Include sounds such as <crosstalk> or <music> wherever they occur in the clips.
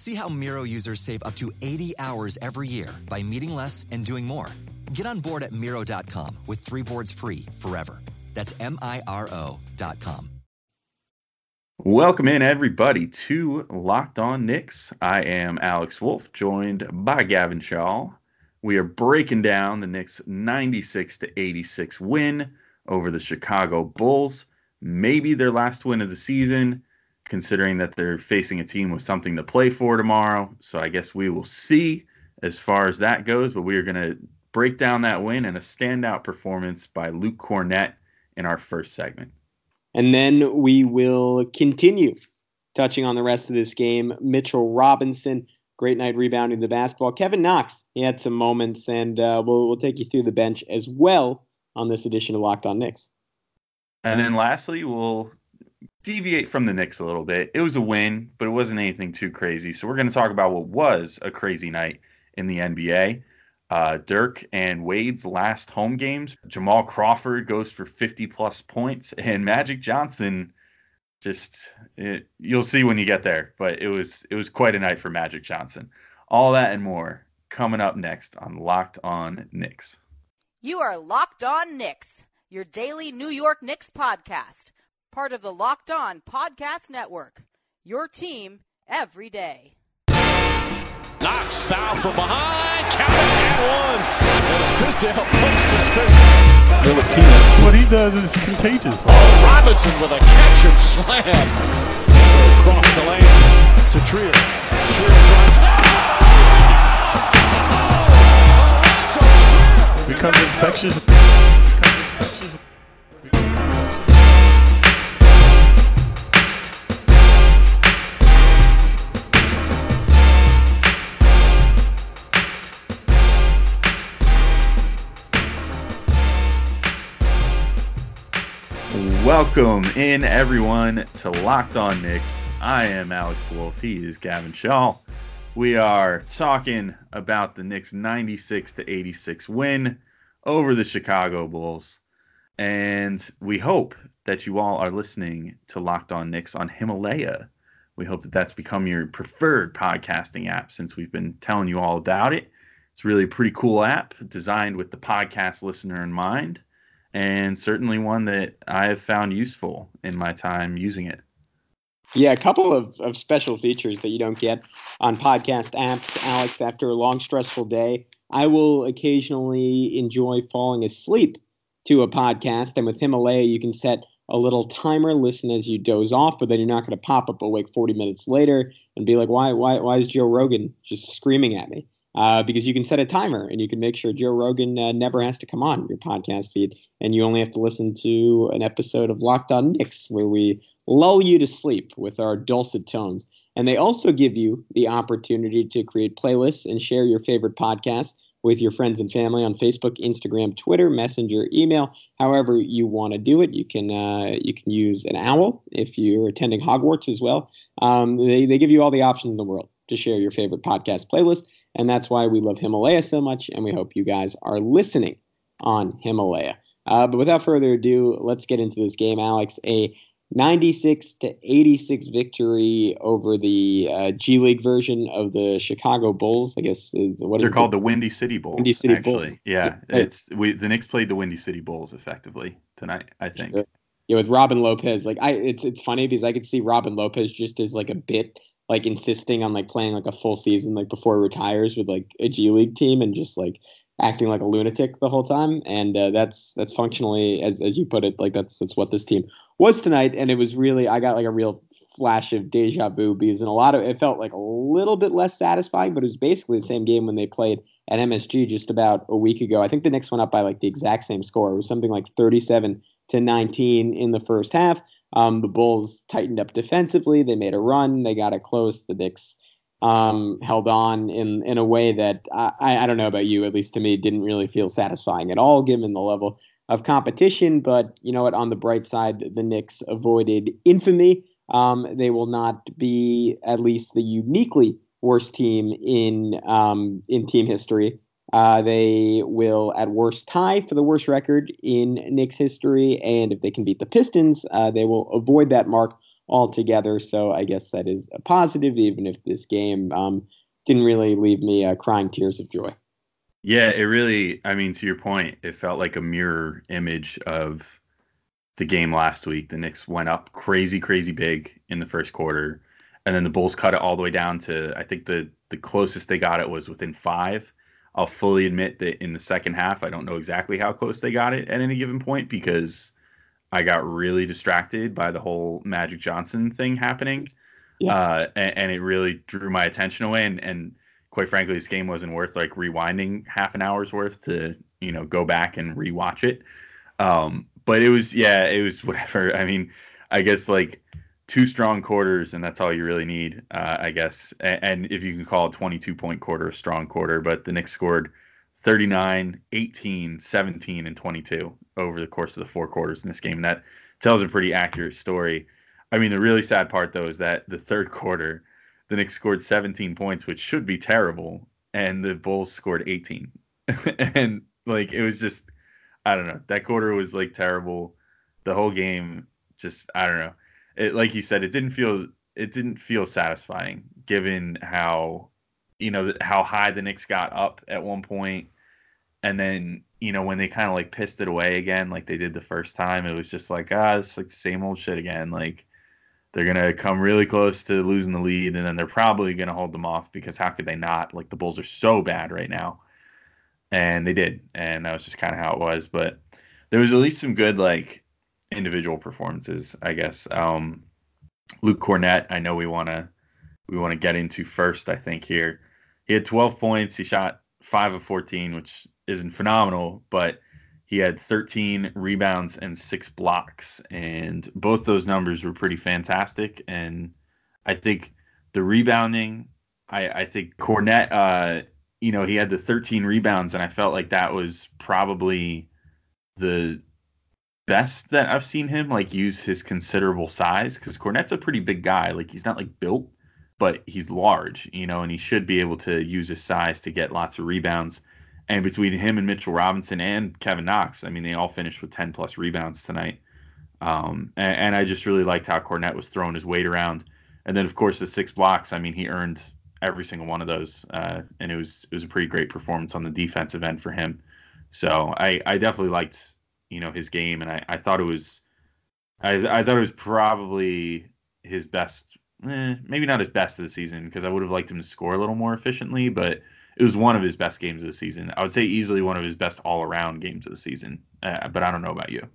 See how Miro users save up to 80 hours every year by meeting less and doing more. Get on board at Miro.com with three boards free forever. That's M I R O.com. Welcome in, everybody, to Locked On Knicks. I am Alex Wolf, joined by Gavin Shaw. We are breaking down the Knicks' 96 to 86 win over the Chicago Bulls. Maybe their last win of the season, considering that they're facing a team with something to play for tomorrow. So I guess we will see as far as that goes. But we are going to break down that win and a standout performance by Luke Kornet in our first segment. And then we will continue touching on the rest of this game. Mitchell Robinson, great night rebounding the basketball. Kevin Knox, he had some moments, and uh, we'll, we'll take you through the bench as well on this edition of Locked On Knicks. And then lastly, we'll deviate from the Knicks a little bit. It was a win, but it wasn't anything too crazy. So we're going to talk about what was a crazy night in the NBA uh, Dirk and Wade's last home games. Jamal Crawford goes for 50 plus points, <laughs> and Magic Johnson just it, you'll see when you get there. But it was it was quite a night for Magic Johnson. All that and more coming up next on Locked On Knicks. You are Locked On Knicks, your daily New York Knicks podcast, part of the Locked On Podcast Network. Your team every day. Knox foul from behind. Count and one. As Fizdale pumps his fist. Ntilikina. What he does is contagious. Oh, Robinson with a catch and slam. Across the lane to Trier. Trier drives. Becomes infectious. Welcome in, everyone, to Locked On Knicks. I am Alex Wolf. He is Gavin Shaw. We are talking about the Knicks' 96 to 86 win over the Chicago Bulls. And we hope that you all are listening to Locked On Knicks on Himalaya. We hope that that's become your preferred podcasting app since we've been telling you all about it. It's really a pretty cool app designed with the podcast listener in mind and certainly one that I have found useful in my time using it. Yeah, a couple of, of special features that you don't get on podcast apps, Alex, after a long, stressful day. I will occasionally enjoy falling asleep to a podcast, and with Himalaya, you can set a little timer, listen as you doze off, but then you're not going to pop up awake 40 minutes later and be like, why, why, why is Joe Rogan just screaming at me? Uh, because you can set a timer and you can make sure Joe Rogan uh, never has to come on your podcast feed, and you only have to listen to an episode of Locked On Knicks where we lull you to sleep with our dulcet tones. And they also give you the opportunity to create playlists and share your favorite podcasts with your friends and family on Facebook, Instagram, Twitter, Messenger, email, however you want to do it. You can uh, you can use an owl if you're attending Hogwarts as well. Um, they they give you all the options in the world to share your favorite podcast playlist. And that's why we love Himalaya so much. And we hope you guys are listening on Himalaya. Uh, but without further ado, let's get into this game, Alex. A 96 to 86 victory over the uh, G League version of the Chicago Bulls. I guess uh, what they're called the Windy City Bulls. Windy City actually. Bulls. Yeah, it's we the Knicks played the Windy City Bulls effectively tonight. I think. Sure. Yeah, with Robin Lopez, like I, it's it's funny because I could see Robin Lopez just as like a bit like insisting on like playing like a full season like before he retires with like a G League team and just like acting like a lunatic the whole time, and uh, that's that's functionally as as you put it, like that's that's what this team was tonight, and it was really I got like a real flash of deja vu because in a lot of it felt like a little bit less satisfying, but it was basically the same game when they played at MSG just about a week ago. I think the Knicks went up by like the exact same score. It was something like 37 to 19 in the first half. Um, the Bulls tightened up defensively. They made a run. They got it close. The Knicks um, held on in in a way that I, I don't know about you, at least to me, didn't really feel satisfying at all, given the level of competition. But you know what? On the bright side, the Knicks avoided infamy. Um, they will not be at least the uniquely worst team in um, in team history. Uh, they will, at worst, tie for the worst record in Knicks history, and if they can beat the Pistons, uh, they will avoid that mark altogether. So I guess that is a positive, even if this game um, didn't really leave me uh, crying tears of joy. Yeah, it really. I mean, to your point, it felt like a mirror image of the game last week. The Knicks went up crazy, crazy big in the first quarter and then the Bulls cut it all the way down to I think the the closest they got it was within five. I'll fully admit that in the second half, I don't know exactly how close they got it at any given point because I got really distracted by the whole Magic Johnson thing happening, yeah. uh, and, and, it really drew my attention away. And, and quite frankly, this game wasn't worth like rewinding half an hour's worth to you know go back and rewatch it. Um, but it was yeah, it was <laughs> whatever. I mean, I guess like two strong quarters, and that's all you really need, uh, I guess. And, and, if you can call a 22 point quarter a strong quarter, but the Knicks scored 39, 18, 17, and 22 over the course of the four quarters in this game. And that tells a pretty accurate story. I mean, the really sad part, though, is that the third quarter, the Knicks scored 17 points, which should be terrible, and the Bulls scored 18. <laughs> and, like, it was just, I don't know. That quarter was, like, terrible. The whole game, just, I don't know it, like you said, it didn't feel it didn't feel satisfying given how you know how high the Knicks got up at one point, and then you know when they kind of like pissed it away again, like they did the first time, it was just like ah, it's like the same old shit again. Like they're gonna come really close to losing the lead, and then they're probably gonna hold them off because how could they not? Like the Bulls are so bad right now, and they did, and that was just kind of how it was. But there was at least some good like individual performances, I guess. Um, Luke Kornet, I know we want to we want to get into first. I think here he had 12 points. He shot five of 14, which isn't phenomenal, but he had 13 rebounds and six blocks, and both those numbers were pretty fantastic. And I think the rebounding, I, I think Kornet, uh, you know, he had the 13 rebounds, and I felt like that was probably the best that I've seen him like use his considerable size because Kornet's a pretty big guy. Like he's not like built, but he's large, you know, and he should be able to use his size to get lots of rebounds. And between him and Mitchell Robinson and Kevin Knox, I mean, they all finished with 10 plus rebounds tonight. Um, and, and, I just really liked how Kornet was throwing his weight around. And then, of course, the six blocks. I mean, he earned every single one of those, uh, and it was it was a pretty great performance on the defensive end for him. So I I definitely liked you know his game, and I, I thought it was I I thought it was probably his best, eh, maybe not his best of the season because I would have liked him to score a little more efficiently, but it was one of his best games of the season. I would say easily one of his best all around games of the season. Uh, but I don't know about you.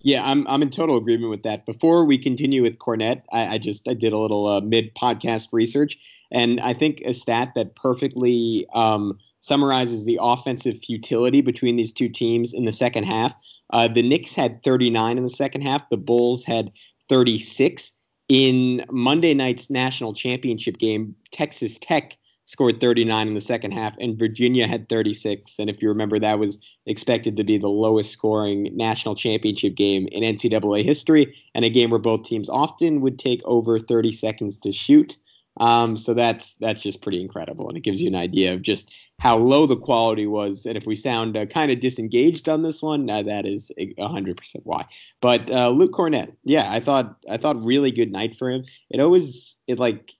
Yeah, I'm I'm in total agreement with that. Before we continue with Kornet, I, I just I did a little uh, mid podcast research, and I think a stat that perfectly um, summarizes the offensive futility between these two teams in the second half. Uh, the Knicks had 39 in the second half. The Bulls had 36. In Monday night's national championship game, Texas Tech scored 39 in the second half, and Virginia had 36. And if you remember, that was expected to be the lowest scoring national championship game in NCAA history, and a game where both teams often would take over 30 seconds to shoot. Um, so that's that's just pretty incredible, and it gives you an idea of just how low the quality was. And if we sound uh, kind of disengaged on this one, uh, that is hundred percent why. But uh, Luke Kornet, yeah, I thought I thought really good night for him. It always it like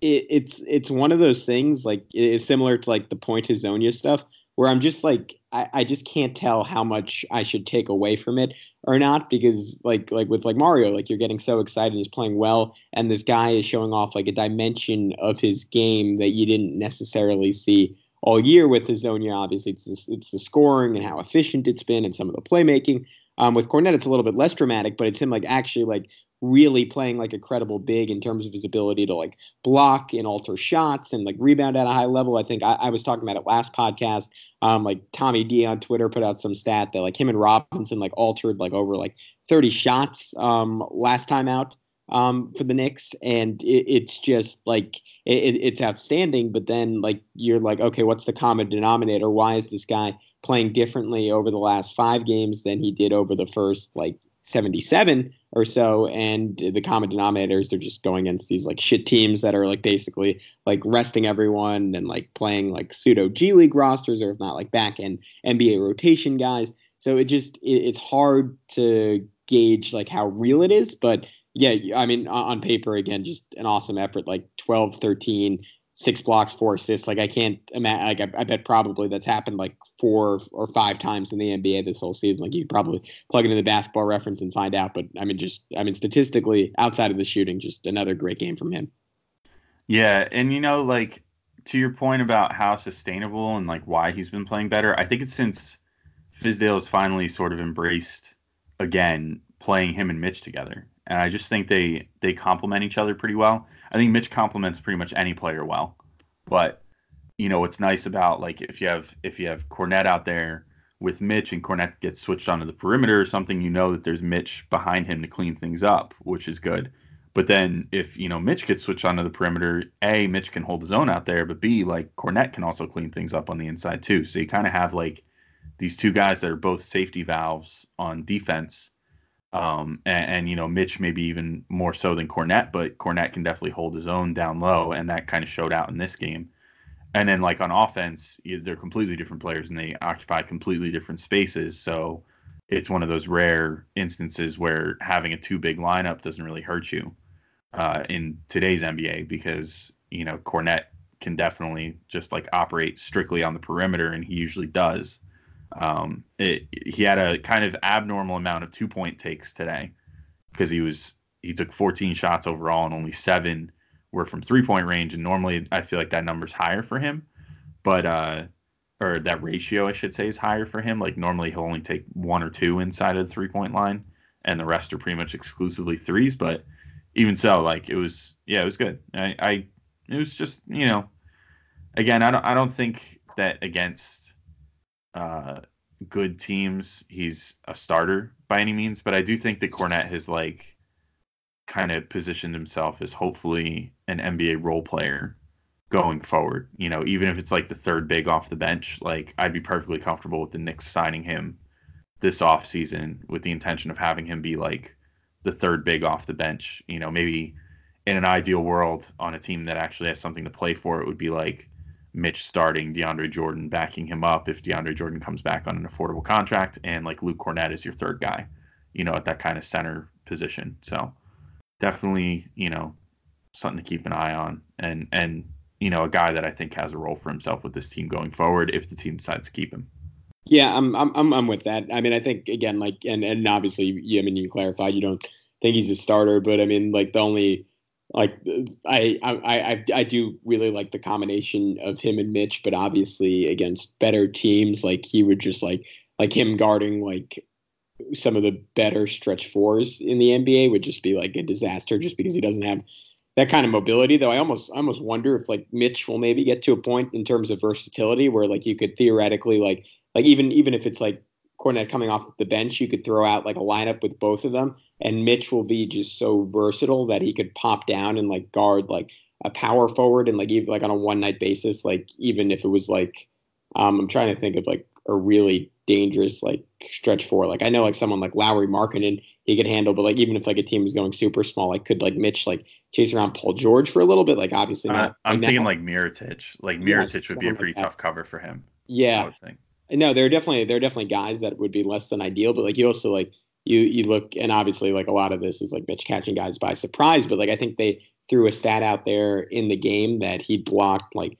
it, it's it's one of those things like it's similar to like the point Hezonja stuff where I'm just like I, I just can't tell how much I should take away from it or not because like like with like Mario, like you're getting so excited, he's playing well, and this guy is showing off like a dimension of his game that you didn't necessarily see all year with Hezonja. Obviously, it's the, it's the scoring and how efficient it's been, and some of the playmaking. Um, with Kornet, it's a little bit less dramatic, but it's him like actually like really playing like a credible big in terms of his ability to like block and alter shots and like rebound at a high level. I think I, I was talking about it last podcast. Um, like Tommy D on Twitter put out some stat that like him and Robinson like altered like over like 30 shots um, last time out um, for the Knicks, and it, it's just like it, it's outstanding. But then like you're like, okay, what's the common denominator? Why is this guy playing differently over the last five games than he did over the first like 77 or so and the common denominators they're just going against these like shit teams that are like basically like resting everyone and like playing like pseudo G League rosters or if not like back end NBA rotation guys so it just it, it's hard to gauge like how real it is but yeah I mean on paper again just an awesome effort like 12 13 six blocks, four assists. Like I can't imagine. Like I, I, bet probably that's happened like four or five times in the NBA this whole season. Like you probably plug into the basketball reference and find out. But I mean, just I mean, statistically, outside of the shooting, just another great game from him. Yeah, and you know, like to your point about how sustainable and like why he's been playing better, I think it's since Fizdale has finally sort of embraced again playing him and Mitch together and I just think they they complement each other pretty well. I think Mitch complements pretty much any player well, but you know what's nice about like if you have if you have Kornet out there with Mitch and Kornet gets switched onto the perimeter or something, you know that there's Mitch behind him to clean things up, which is good. But then if you know Mitch gets switched onto the perimeter, a Mitch can hold his own out there, but b like Kornet can also clean things up on the inside too. So you kind of have like these two guys that are both safety valves on defense um, and, and, you know, Mitch maybe even more so than Kornet, but Kornet can definitely hold his own down low, and that kind of showed out in this game. And then like on offense, they're completely different players and they occupy completely different spaces. So it's one of those rare instances where having a too big lineup doesn't really hurt you uh, in today's NBA because you know Kornet can definitely just like operate strictly on the perimeter, and he usually does. Um, it, he had a kind of abnormal amount of two point takes today because he was he took 14 shots overall and only seven were from three point range. And normally I feel like that number's higher for him, but uh, or that ratio I should say is higher for him. Like normally he'll only take one or two inside of the three point line, and the rest are pretty much exclusively threes. But even so, like it was yeah, it was good. I, I it was just you know, again I don't I don't think that against uh, good teams, he's a starter by any means. But I do think that Kornet has like kind of positioned himself as hopefully an NBA role player going forward. You know, even if it's like the third big off the bench, like I'd be perfectly comfortable with the Knicks signing him this offseason with the intention of having him be like the third big off the bench. You know, maybe in an ideal world on a team that actually has something to play for, it would be like Mitch starting, DeAndre Jordan backing him up if DeAndre Jordan comes back on an affordable contract, and like Luke Kornet is your third guy, you know, at that kind of center position. So definitely, you know, something to keep an eye on, and and you know, a guy that I think has a role for himself with this team going forward if the team decides to keep him. Yeah, I'm I'm I'm with that. I mean, I think again, like, and and obviously, yeah, I mean, you can clarify you don't think he's a starter, but I mean, like the only like I, I I I do really like the combination of him and Mitch, but obviously against better teams, like he would just like like him guarding like some of the better stretch fours in the NBA would just be like a disaster, just because he doesn't have that kind of mobility. Though I almost I almost wonder if like Mitch will maybe get to a point in terms of versatility where like you could theoretically like like even even if it's like Kornet coming off the bench, you could throw out like a lineup with both of them, and Mitch will be just so versatile that he could pop down and like guard like a power forward and like even like on a one night basis, like even if it was like um, I'm trying to think of like a really dangerous like stretch four. Like I know like someone like Lauri Markkanen he could handle, but like even if like a team was going super small, like could like Mitch like chase around Paul George for a little bit. Like obviously not. Uh, I'm thinking like Mirotic. Like Mirotic would be a pretty like tough cover for him. Yeah. No, there are definitely there are definitely guys that would be less than ideal, but like you also like you you look and obviously like a lot of this is like Mitch catching guys by surprise, but like I think they threw a stat out there in the game that he blocked like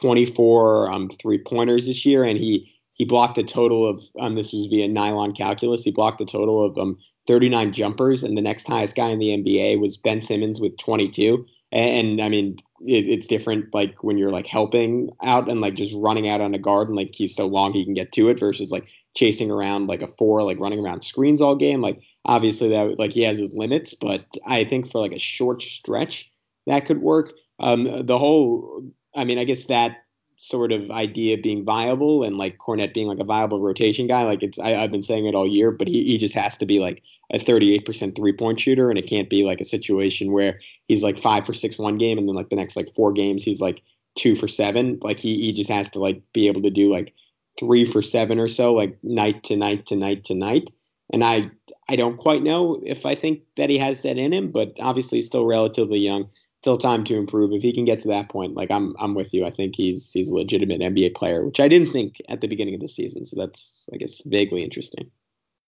24 um, three pointers this year, and he he blocked a total of um, this was via nylon calculus. He blocked a total of um 39 jumpers, and the next highest guy in the NBA was Ben Simmons with 22. And, and I mean, it, it's different like when you're like helping out and like just running out on a guard and like he's so long he can get to it versus like chasing around like a four, like running around screens all game. Like obviously that like he has his limits, but I think for like a short stretch that could work. Um, the whole, I mean, I guess that sort of idea being viable and like Kornet being like a viable rotation guy. Like it's, I, have been saying it all year, but he, he just has to be like a 38% three point shooter. And it can't be like a situation where he's like five for six one game. And then like the next like four games, he's like two for seven. Like he, he just has to like be able to do like three for seven or so, like night to night to night to night. And I, I don't quite know if I think that he has that in him, but obviously he's still relatively young still time to improve. If he can get to that point, like I'm I'm with you. I think he's he's a legitimate NBA player, which I didn't think at the beginning of the season. So that's I guess vaguely interesting.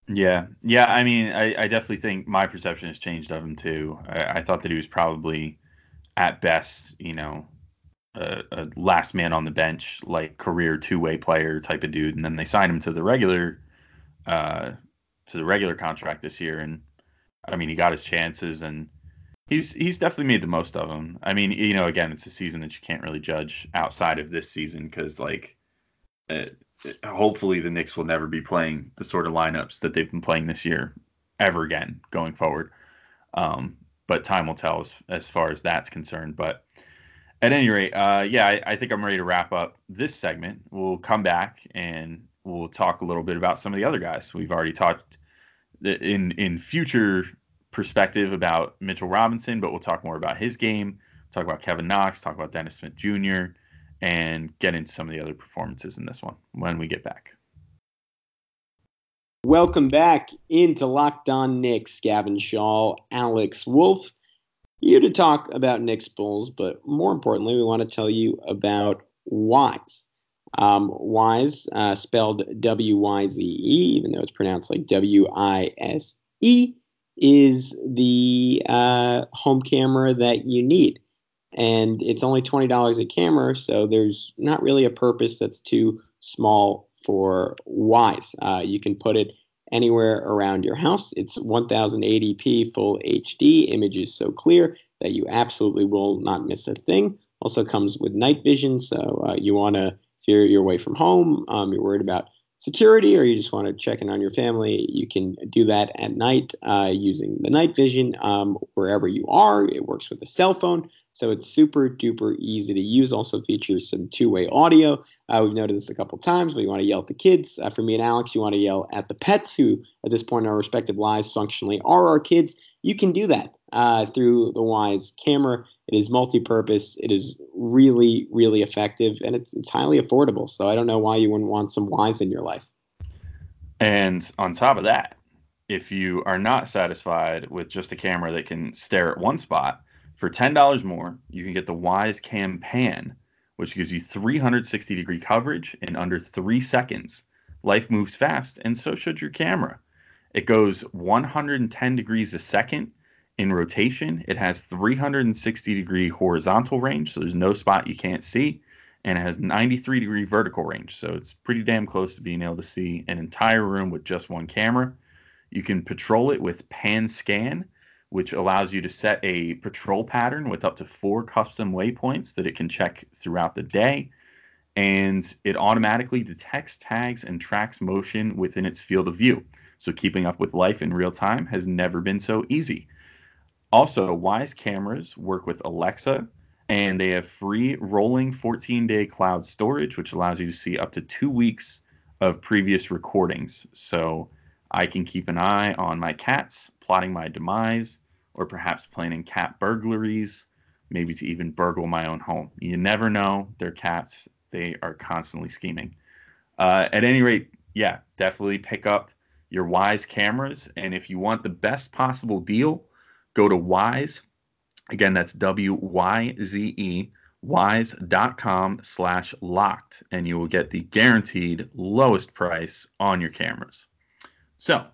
Yeah, yeah. I mean, I, I definitely think my perception has changed of him too. I, I thought that he was probably, at best, you know, a, a last man on the bench, like career two way player type of dude, and then they signed him to the regular, uh, to the regular contract this year, and I mean, he got his chances and he's he's definitely made the most of them. I mean, you know, again, it's a season that you can't really judge outside of this season because, like, uh, hopefully the Knicks will never be playing the sort of lineups that they've been playing this year ever again going forward. Um, but time will tell as, as far as that's concerned. But at any rate, uh, yeah, I, I think I'm ready to wrap up this segment. We'll come back and we'll talk a little bit about some of the other guys we've already talked in in future perspective about Mitchell Robinson, but we'll talk more about his game, talk about Kevin Knox, talk about Dennis Smith Jr., and get into some of the other performances in this one when we get back. Welcome back into Locked On Knicks. Gavin Shaw, Alex Wolf, here to talk about Knicks Bulls, but more importantly, we want to tell you about Wyze. Um, Wyze, uh, spelled W Y Z E, even though it's pronounced like W I S E is the uh, home camera that you need. And it's only $20 a camera, so there's not really a purpose that's too small for Wyze. Uh, you can put it anywhere around your house. It's 1080p full HD. images so clear that you absolutely will not miss a thing. Also comes with night vision, so uh, you want to, if you're, you're away from home, um, you're worried about security or you just want to check in on your family, you can do that at night uh, using the night vision um, wherever you are. It works with a cell phone, so it's super duper easy to use. Also features some two-way audio. Uh, we've noted this a couple times, but you want to yell at the kids. Uh, for me and Alex, you want to yell at the pets, who at this point in our respective lives functionally are our kids. You can do that uh, through the Wyze camera. It is multi-purpose. It is really, really effective, and it's it's highly affordable. So I don't know why you wouldn't want some Wise in your life. And on top of that, if you are not satisfied with just a camera that can stare at one spot, for ten dollars more, you can get the Wyze Cam Pan, which gives you 360 degree coverage in under three seconds. Life moves fast, and so should your camera. It goes 110 degrees a second in rotation. It has 360 degree horizontal range, so there's no spot you can't see, and it has 93 degree vertical range, so it's pretty damn close to being able to see an entire room with just one camera. You can patrol it with Pan Scan, which allows you to set a patrol pattern with up to four custom waypoints that it can check throughout the day. And it automatically detects tags and tracks motion within its field of view. So keeping up with life in real time has never been so easy. Also, Wyze cameras work with Alexa and they have free rolling 14 day cloud storage, which allows you to see up to two weeks of previous recordings. So I can keep an eye on my cats, plotting my demise, or perhaps planning cat burglaries, maybe to even burgle my own home. You never know. They're cats, they are constantly scheming. Uh, at any rate, yeah, definitely pick up your Wyze cameras. And if you want the best possible deal, go to Wyze. Again, that's W Y Z E, wyze.com slash locked, and you will get the guaranteed lowest price on your cameras. So,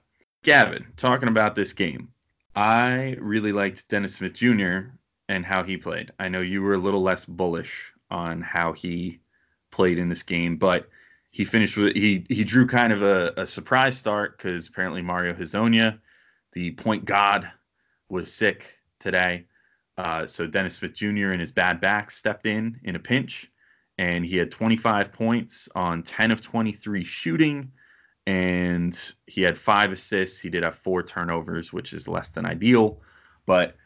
Gavin, talking about this game, I really liked Dennis Smith Jr. and how he played. I know you were a little less bullish on how he played in this game, but he finished with he he drew kind of a, a surprise start because apparently Mario Hezonja, the point god, was sick today. Uh, so Dennis Smith Jr. and his bad back stepped in in a pinch, and he had 25 points on 10 of 23 shooting, and he had five assists. He did have four turnovers, which is less than ideal, but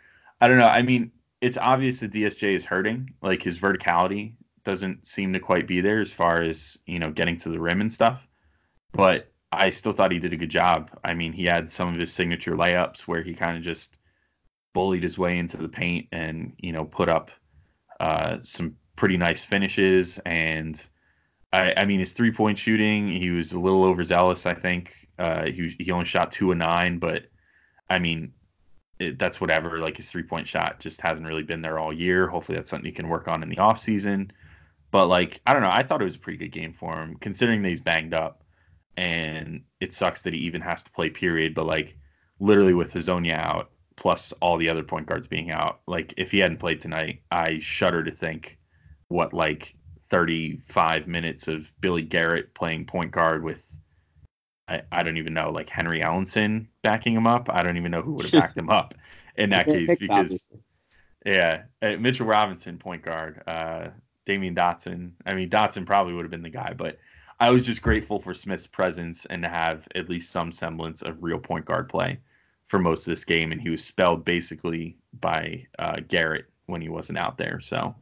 I don't know. I mean, it's obvious that DSJ is hurting. Like his verticality doesn't seem to quite be there as far as you know getting to the rim and stuff. But I still thought he did a good job. I mean, he had some of his signature layups where he kind of just bullied his way into the paint and you know put up uh, some pretty nice finishes. And I, I mean, his three point shooting, he was a little overzealous. I think uh, he he only shot two and nine, but I mean, it, that's whatever. Like his three point shot just hasn't really been there all year. Hopefully, that's something he can work on in the off season. But like, I don't know. I thought it was a pretty good game for him, considering that he's banged up, and it sucks that he even has to play. Period. But like, literally with Hezonja out, plus all the other point guards being out, like if he hadn't played tonight, I shudder to think what like 35 minutes of Billy Garrett playing point guard with I, I don't even know, like Henry Ellenson backing him up. I don't even know who would have backed him up in that case because, obviously. yeah, uh, Mitchell Robinson, point guard, uh, Damyean Dotson. I mean, Dotson probably would have been the guy, but I was just grateful for Smith's presence and to have at least some semblance of real point guard play for most of this game. And he was spelled basically by uh, Garrett when he wasn't out there. So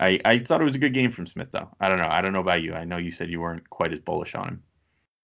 I, I thought it was a good game from Smith, though. I don't know. I don't know about you. I know you said you weren't quite as bullish on him.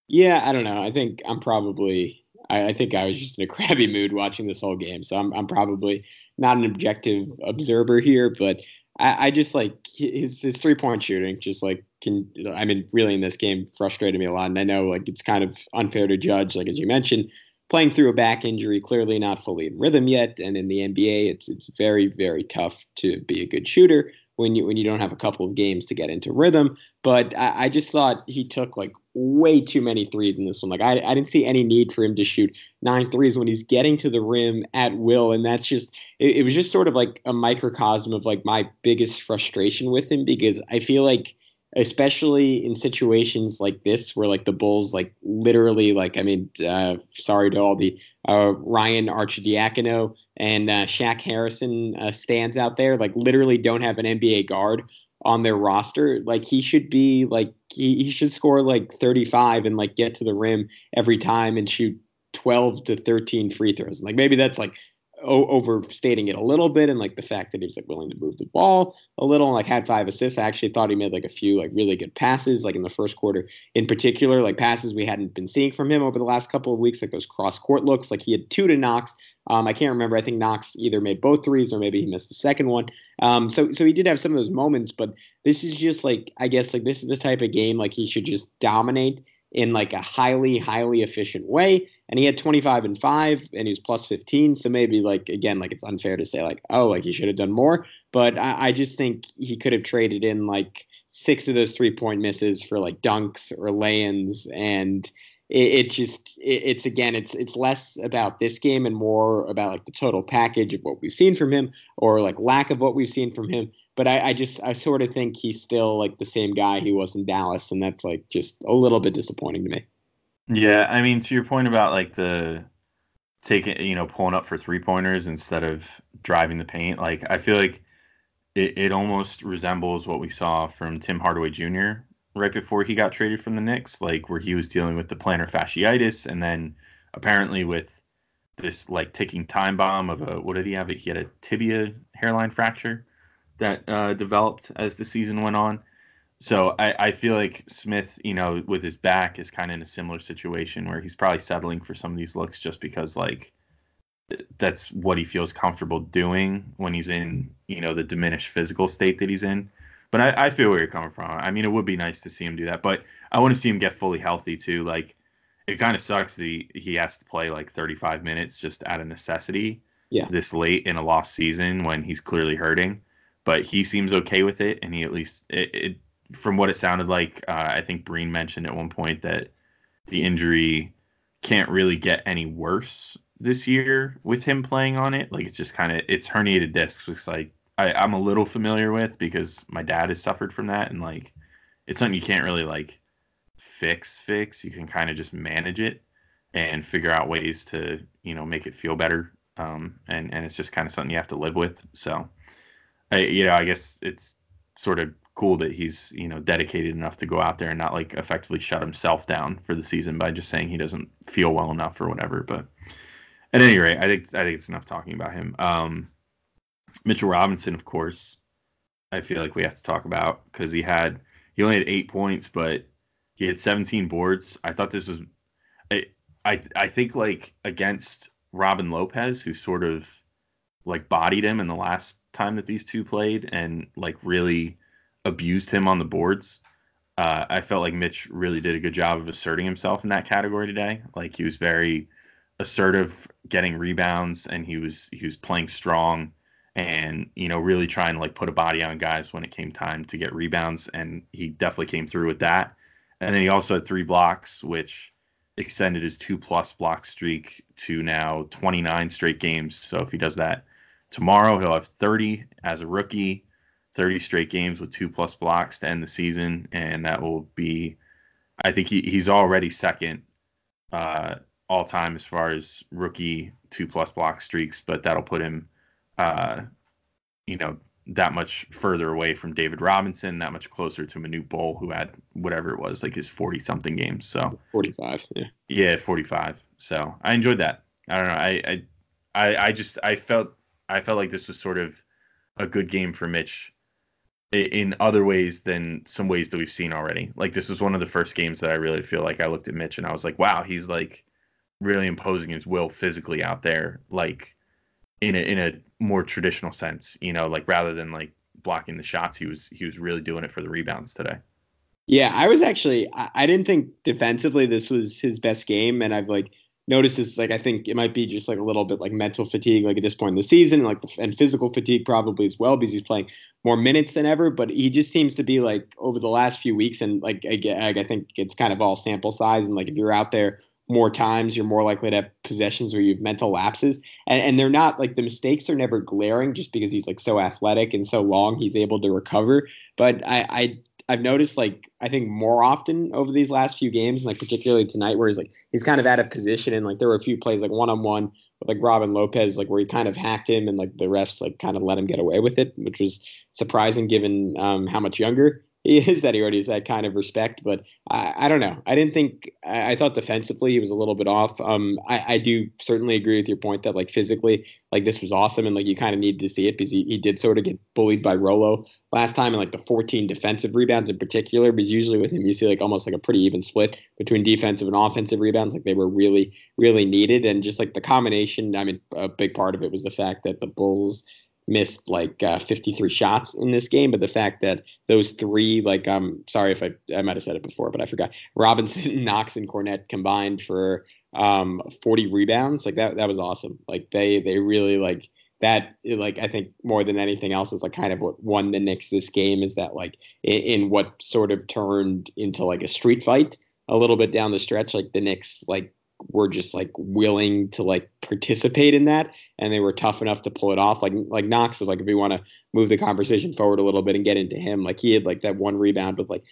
Yeah, I don't know. I think I'm probably. I, I, think I was just in a <laughs> crabby mood watching this whole game, so I'm I'm probably not an objective observer here, but I, I just like his his three point shooting. Just like can I mean, really in this game frustrated me a lot, and I know like it's kind of unfair to judge. Like as you mentioned, playing through a back injury, clearly not fully in rhythm yet, and in the NBA, it's it's very very tough to be a good shooter when you when you don't have a couple of games to get into rhythm. But I, I, just thought he took like way too many threes in this one. Like I, I didn't see any need for him to shoot nine threes when he's getting to the rim at will, and that's just it, it was just sort of like a microcosm of like my biggest frustration with him because I feel like especially in situations like this where like the bulls like literally like i mean uh, sorry to all the uh, ryan arcidiacono and uh, Shaq Harrison uh, stands out there, like literally don't have an NBA guard on their roster. Like he should be like he, he should score like 35 and like get to the rim every time and shoot 12 to 13 free throws. Like maybe that's like o- overstating it a little bit and like the fact that he was like willing to move the ball a little and like had five assists i actually thought he made like a few like really good passes like in the first quarter in particular like passes we hadn't been seeing from him over the last couple of weeks like those cross court looks like he had two to Knox um, I can't remember. I think Knox either made both threes or maybe he missed the second one. Um, so so he did have some of those moments, but this is just like I guess like this is the type of game like he should just dominate in like a highly highly efficient way and he had 25 and 5 and he was plus 15 so maybe like again like it's unfair to say like oh like he should have done more. But I, I just think he could have traded in like six of those three point misses for like dunks or lay-ins. And it, it just it, it's again it's it's less about this game and more about like the total package of what we've seen from him or like lack of what we've seen from him. But I, I just i sort of think he's still like the same guy he was in dallas. And that's like just a little bit disappointing to me yeah, I mean, to your point about like the taking, you know, pulling up for three pointers instead of driving the paint, like I feel like it, it almost resembles what we saw from Tim Hardaway Jr. right before he got traded from the Knicks, like where he was dealing with the plantar fasciitis and then apparently with this like ticking time bomb of a what did he have? He had a tibia hairline fracture that uh, developed as the season went on. So I, I feel like Smith, you know, with his back is kind of in a similar situation where he's probably settling for some of these looks just because like that's what he feels comfortable doing when he's in, you know, the diminished physical state that he's in. But I, I feel where you're coming from. I mean, it would be nice to see him do that, but I want to see him get fully healthy too. Like it kind of sucks that he, he has to play like 35 minutes just out of necessity yeah. this late in a lost season when he's clearly hurting. But he seems okay with it, and he at least it, it from what it sounded like, uh, I think Breen mentioned at one point that the injury can't really get any worse this year with him playing on it. Like it's just kind of it's herniated discs, which like I, I'm a little familiar with because my dad has suffered from that, and like it's something you can't really like fix fix. You can kind of just manage it and figure out ways to you know make it feel better um, and and it's just kind of something you have to live with. So, I, you know, I guess it's sort of cool that he's you know dedicated enough to go out there and not like effectively shut himself down for the season by just saying he doesn't feel well enough or whatever. But at any rate, I think I think it's enough talking about him. Um, Mitchell Robinson, of course, I feel like we have to talk about because he had he only had eight points, but he had 17 boards. I thought this was, I I, I think like against Robin Lopez, who sort of like bodied him in the last time that these two played and like really abused him on the boards. Uh, I felt like Mitch really did a good job of asserting himself in that category today. Like he was very assertive, getting rebounds, and he was he was playing strong, and you know really trying to like put a body on guys when it came time to get rebounds, and he definitely came through with that. And then he also had three blocks, which extended his two plus block streak to now 29 straight games. So if he does that tomorrow, he'll have 30 as a rookie, 30 straight games with two plus blocks to end the season. And that will be, I think he, he's already second uh, all time as far as rookie two plus block streaks, but that'll put him, uh, you know, that much further away from David Robinson, that much closer to Manute Bol, who had whatever it was, like his 40 something games. So 45, yeah. Yeah, 45. So I enjoyed that. I don't know. I, I, I just, I felt, I felt like this was sort of a good game for Mitch in other ways than some ways that we've seen already. Like this was one of the first games that I really feel like I looked at Mitch and I was like, wow, he's like really imposing his will physically out there. Like, in a in a more traditional sense, you know, like rather than like blocking the shots, he was he was really doing it for the rebounds today. Yeah, I was actually I, I didn't think defensively this was his best game, and I've like noticed this like I think it might be just like a little bit like mental fatigue like at this point in the season, like and physical fatigue probably as well because he's playing more minutes than ever. But he just seems to be like over the last few weeks, and like I, I think it's kind of all sample size, and like if you're out there more times, you're more likely to have possessions where you have mental lapses. And, and, they're not like the mistakes are never glaring just because he's like so athletic and so long, he's able to recover. But I, I I've noticed like I think more often over these last few games, and like particularly tonight, where he's like he's kind of out of position and like there were a few plays like one on one with like Robin Lopez, like where he kind of hacked him and like the refs like kind of let him get away with it, which was surprising given um, how much younger he is that he already has that kind of respect. But I, I don't know. I didn't think I, I, thought defensively he was a little bit off. Um, I, I, do certainly agree with your point that like physically, like this was awesome, and like you kind of needed to see it because he, he did sort of get bullied by Rolo last time, and like the 14 defensive rebounds in particular. Because usually with him, you see like almost like a pretty even split between defensive and offensive rebounds. Like they were really really needed, and just like the combination. I mean, a big part of it was the fact that the Bulls missed like uh, 53 shots in this game, but the fact that those three, like, I'm um, sorry if I I might have said it before, but I forgot. Robinson, <laughs> Knox, and Kornet combined for um 40 rebounds. Like that that was awesome. Like they they really like that. Like I think more than anything else is like kind of what won the Knicks this game is that like in, in what sort of turned into like a street fight a little bit down the stretch. Like the Knicks like were just like willing to like participate in that and they were tough enough to pull it off. Like like Knox is like if we want to move the conversation forward a little bit and get into him like he had like that one rebound with like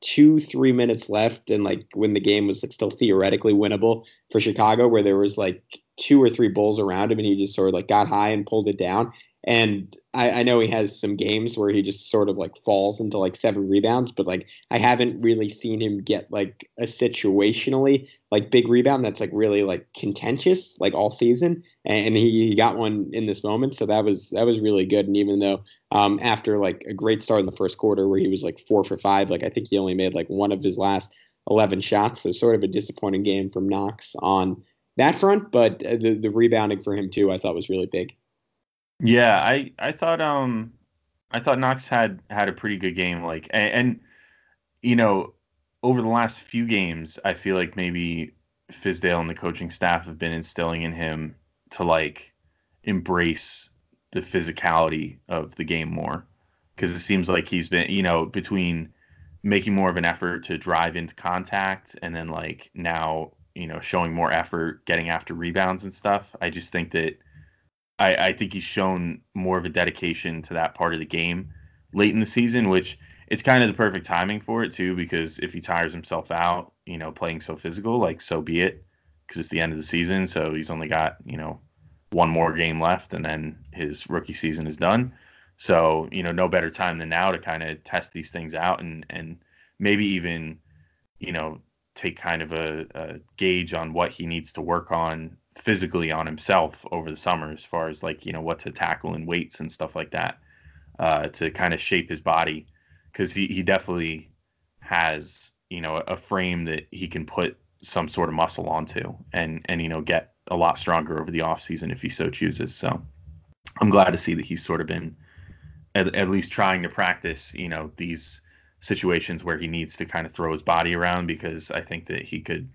two three minutes left and like when the game was like still theoretically winnable for Chicago where there was like two or three bulls around him and he just sort of like got high and pulled it down. And I, I, know he has some games where he just sort of like falls into like seven rebounds, but like I haven't really seen him get like a situationally like big rebound that's like really like contentious like all season. And he, he got one in this moment, so that was that was really good. And even though um, after like a great start in the first quarter where he was like four for five, like I think he only made like one of his last eleven shots, so sort of a disappointing game from Knox on that front. But uh, the the rebounding for him too, I thought was really big. Yeah, I I thought um I thought Knox had had a pretty good game like and, and you know over the last few games I feel like maybe Fizdale and the coaching staff have been instilling in him to like embrace the physicality of the game more. Because it seems like he's been you know between making more of an effort to drive into contact and then like now you know showing more effort getting after rebounds and stuff I just think that I, I think he's shown more of a dedication to that part of the game late in the season, which it's kind of the perfect timing for it too, because if he tires himself out, you know, playing so physical, like so be it, because it's the end of the season. So he's only got, you know, one more game left, and then his rookie season is done. So you know, no better time than now to kind of test these things out and and maybe even you know take kind of a, a gauge on what he needs to work on physically on himself over the summer as far as like you know what to tackle and weights and stuff like that uh, to kind of shape his body. Because he, he definitely has you know a frame that he can put some sort of muscle onto and and you know get a lot stronger over the off season if he so chooses. So i'm glad to see that he's sort of been at, at least trying to practice you know these situations where he needs to kind of throw his body around because i think that he could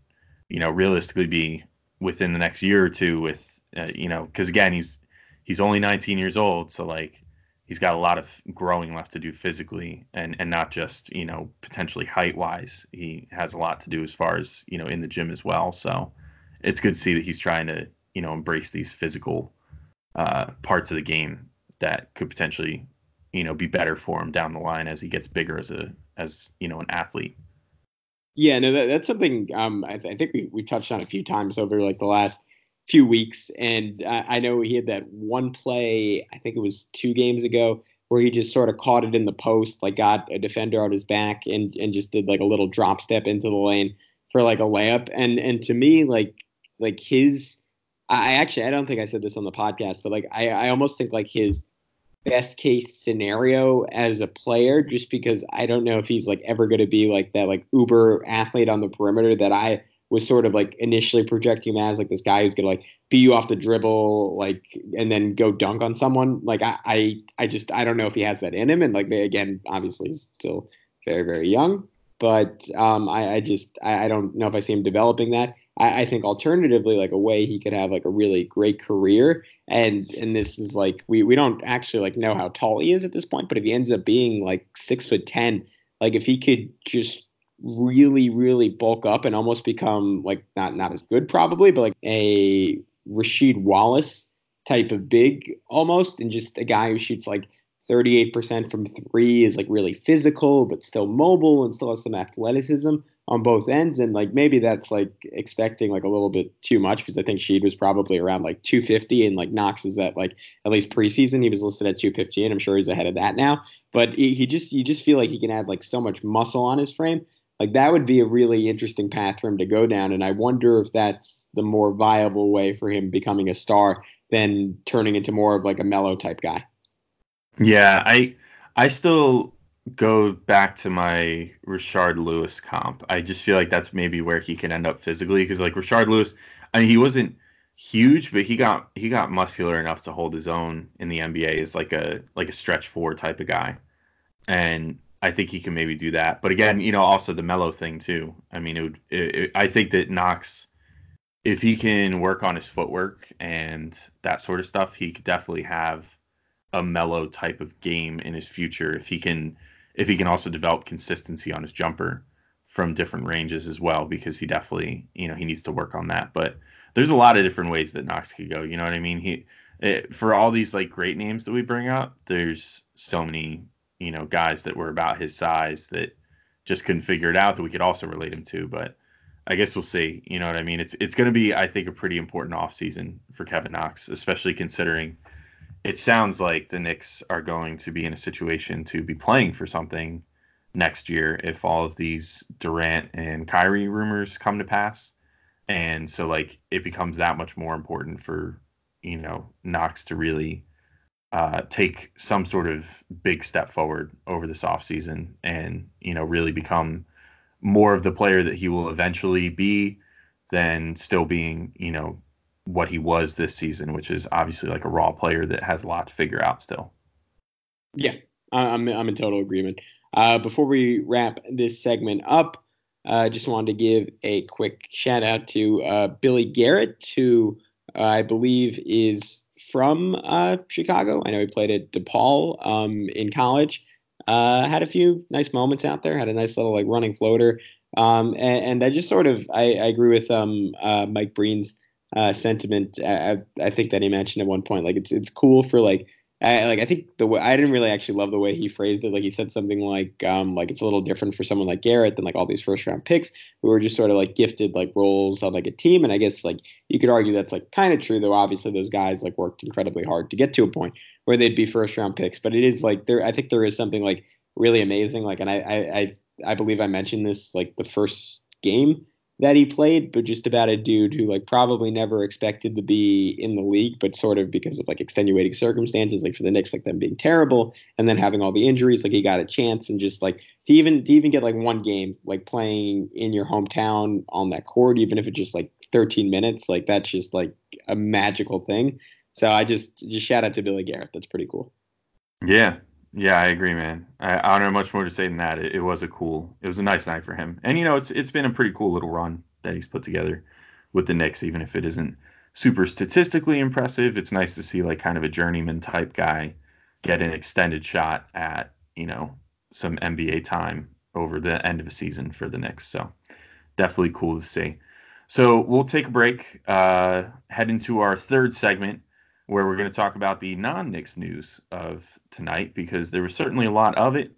you know realistically be within the next year or two with uh, you know because again he's he's only 19 years old so like he's got a lot of growing left to do physically and and not just you know potentially height wise he has a lot to do as far as you know in the gym as well. So it's good to see that he's trying to you know embrace these physical uh, parts of the game that could potentially you know be better for him down the line as he gets bigger as a as you know an athlete yeah, no, that, that's something um, I, th- I, think we we touched on a few times over like the last few weeks, and I, I know he had that one play. I think it was two games ago where he just sort of caught it in the post, like got a defender on his back, and and just did like a little drop step into the lane for like a layup. And and to me, like like his, I actually I don't think I said this on the podcast, but like I I almost think like his best case scenario as a player just because I don't know if he's like ever going to be like that like uber athlete on the perimeter that I was sort of like initially projecting him as like this guy who's gonna like beat you off the dribble like and then go dunk on someone. Like I I, I just I don't know if he has that in him and like they, again obviously he's still very very young but um I, I just I, I don't know if I see him developing that I, I think alternatively, like a way he could have like a really great career. And and this is like we we don't actually like know how tall he is at this point, but if he ends up being like six foot ten, like if he could just really really bulk up and almost become like not not as good probably, but like a Rasheed Wallace type of big almost, and just a guy who shoots like 38% from three is like really physical, but still mobile and still has some athleticism on both ends. And like maybe that's like expecting like a little bit too much because I think Sheed was probably around like 250 and like Knox is at like at least preseason he was listed at 250 and I'm sure he's ahead of that now. But he, he just you just feel like he can add like so much muscle on his frame. Like that would be a really interesting path for him to go down. And I wonder if that's the more viable way for him becoming a star than turning into more of like a Melo type guy. Yeah, I I still go back to my Rashard Lewis comp. I just feel like that's maybe where he can end up physically because like Rashard Lewis, I mean he wasn't huge, but he got he got muscular enough to hold his own in the NBA as like a like a stretch four type of guy, and I think he can maybe do that. But again, you know, also the Melo thing too. I mean, it would. It, it, I think that Knox, if he can work on his footwork and that sort of stuff, he could definitely have a Melo type of game in his future if he can if he can also develop consistency on his jumper from different ranges as well, because he definitely, you know, he needs to work on that. But there's a lot of different ways that Knox could go. You know what I mean? He it, for all these like great names that we bring up, there's so many, you know, guys that were about his size that just couldn't figure it out that we could also relate him to. But I guess we'll see. You know what I mean? It's it's going to be, I think, a pretty important offseason for Kevin Knox, especially considering it sounds like the Knicks are going to be in a situation to be playing for something next year if all of these Durant and Kyrie rumors come to pass. And so like it becomes that much more important for, you know, Knox to really uh, take some sort of big step forward over this offseason and, you know, really become more of the player that he will eventually be than still being, you know, what he was this season, which is obviously like a raw player that has a lot to figure out still. Yeah, I'm I'm in total agreement. Uh, before we wrap this segment up, I uh, just wanted to give a quick shout out to uh, Billy Garrett, who uh, I believe is from uh, Chicago. I know he played at DePaul um, in college. Uh, had a few nice moments out there. Had a nice little like running floater. Um, and, and, I just sort of I, I agree with um, Mike Breen's uh, sentiment. I, I think that he mentioned at one point, like it's it's cool for like I, like I think the way I didn't really actually love the way he phrased it. Like he said something like um, like it's a little different for someone like Garrett than like all these first round picks who are just sort of like gifted like roles on like a team. And I guess like you could argue that's like kind of true though. Obviously those guys like worked incredibly hard to get to a point where they'd be first round picks. But it is like there. I think there is something like really amazing. Like and I I I, I believe I mentioned this like the first game that he played, but just about a dude who like probably never expected to be in the league, but sort of because of like extenuating circumstances, like for the Knicks, like them being terrible and then having all the injuries, like he got a chance and just like to even to even get like one game, like playing in your hometown on that court, even if it's just like 13 minutes, like that's just like a magical thing. So I just just shout out to Billy Garrett. That's pretty cool. Yeah, yeah, I agree, man. I, I don't have much more to say than that. It, it, was a cool, it was a nice night for him, and you know, it's it's been a pretty cool little run that he's put together with the Knicks, even if it isn't super statistically impressive. It's nice to see like kind of a journeyman type guy get an extended shot at you know some NBA time over the end of a season for the Knicks. So definitely cool to see. So we'll take a break, uh, head into our third segment where we're going to talk about the non Knicks news of tonight because there was certainly a lot of it.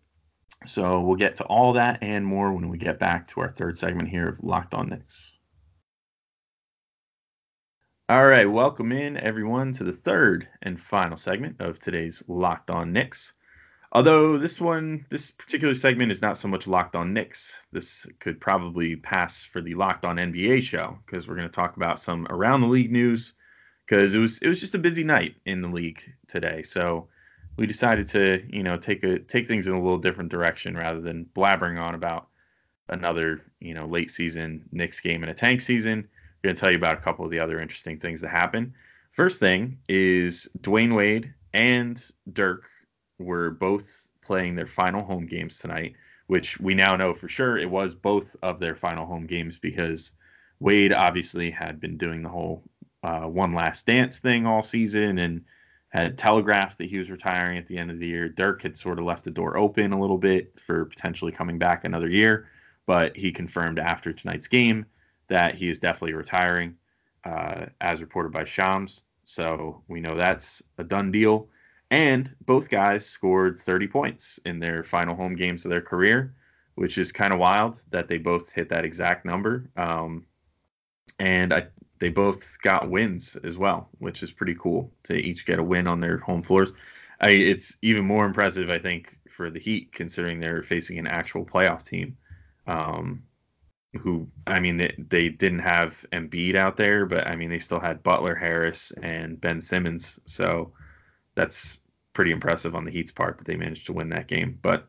So we'll get to all that and more when we get back to our third segment here of Locked On Knicks. All right, welcome in everyone to the third and final segment of today's Locked On Knicks. Although this one, this particular segment is not so much Locked On Knicks. This could probably pass for the Locked On NBA show because we're going to talk about some around the league news because it was it was just a busy night in the league today. So we decided to you know take a take things in a little different direction rather than blabbering on about another you know late season Knicks game and a tank season. We're going to tell you about a couple of the other interesting things that happened. First thing is Dwyane Wade and Dirk were both playing their final home games tonight, which we now know for sure it was both of their final home games because Wade obviously had been doing the whole uh, one last dance thing all season and had telegraphed that he was retiring at the end of the year. Dirk had sort of left the door open a little bit for potentially coming back another year, but he confirmed after tonight's game that he is definitely retiring, uh, as reported by Shams. So we know that's a done deal. And both guys scored 30 points in their final home games of their career, which is kind of wild that they both hit that exact number. Um, and I they both got wins as well, which is pretty cool to each get a win on their home floors. I, it's even more impressive, I think, for the Heat considering they're facing an actual playoff team. Um, who I mean they, they didn't have Embiid out there, but I mean they still had Butler, Harris, and Ben Simmons. So that's pretty impressive on the Heat's part that they managed to win that game. But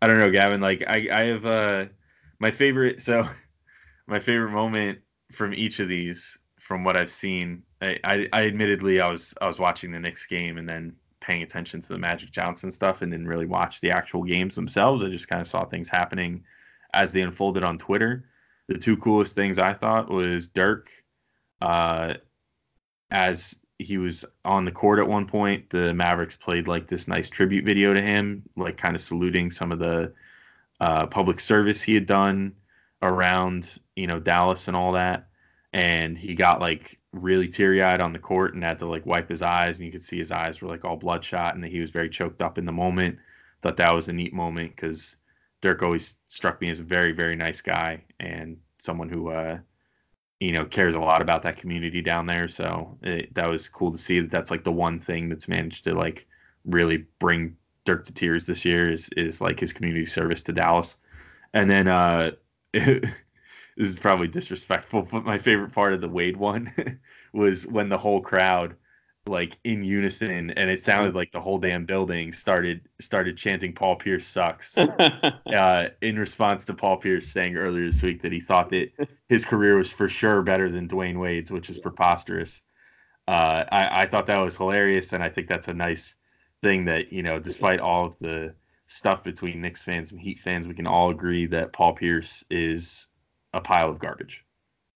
I don't know, Gavin. Like I, I have uh, my favorite. So <laughs> my favorite moment from each of these, from what I've seen, I, I, I admittedly I was I was watching the Knicks game and then paying attention to the Magic Johnson stuff and didn't really watch the actual games themselves. I just kind of saw things happening as they unfolded on Twitter. The two coolest things I thought was Dirk, uh, as he was on the court at one point. The Mavericks played like this nice tribute video to him, like kind of saluting some of the uh, public service he had done around you know Dallas and all that, and he got like really teary eyed on the court and had to like wipe his eyes, and you could see his eyes were like all bloodshot, and that he was very choked up in the moment. Thought that was a neat moment because Dirk always struck me as a very very nice guy and someone who uh, you know cares a lot about that community down there. So it, that was cool to see that that's like the one thing that's managed to like really bring Dirk to tears this year is is like his community service to Dallas. And then uh <laughs> this is probably disrespectful, but my favorite part of the Wade one <laughs> was when the whole crowd like in unison and it sounded like the whole damn building started started chanting Paul Pierce sucks <laughs> uh, in response to Paul Pierce saying earlier this week that he thought that his career was for sure better than Dwyane Wade's, which is preposterous. Uh, I, I thought that was hilarious, and I think that's a nice thing that you know, despite all of the stuff between Knicks fans and Heat fans, we can all agree that Paul Pierce is a pile of garbage.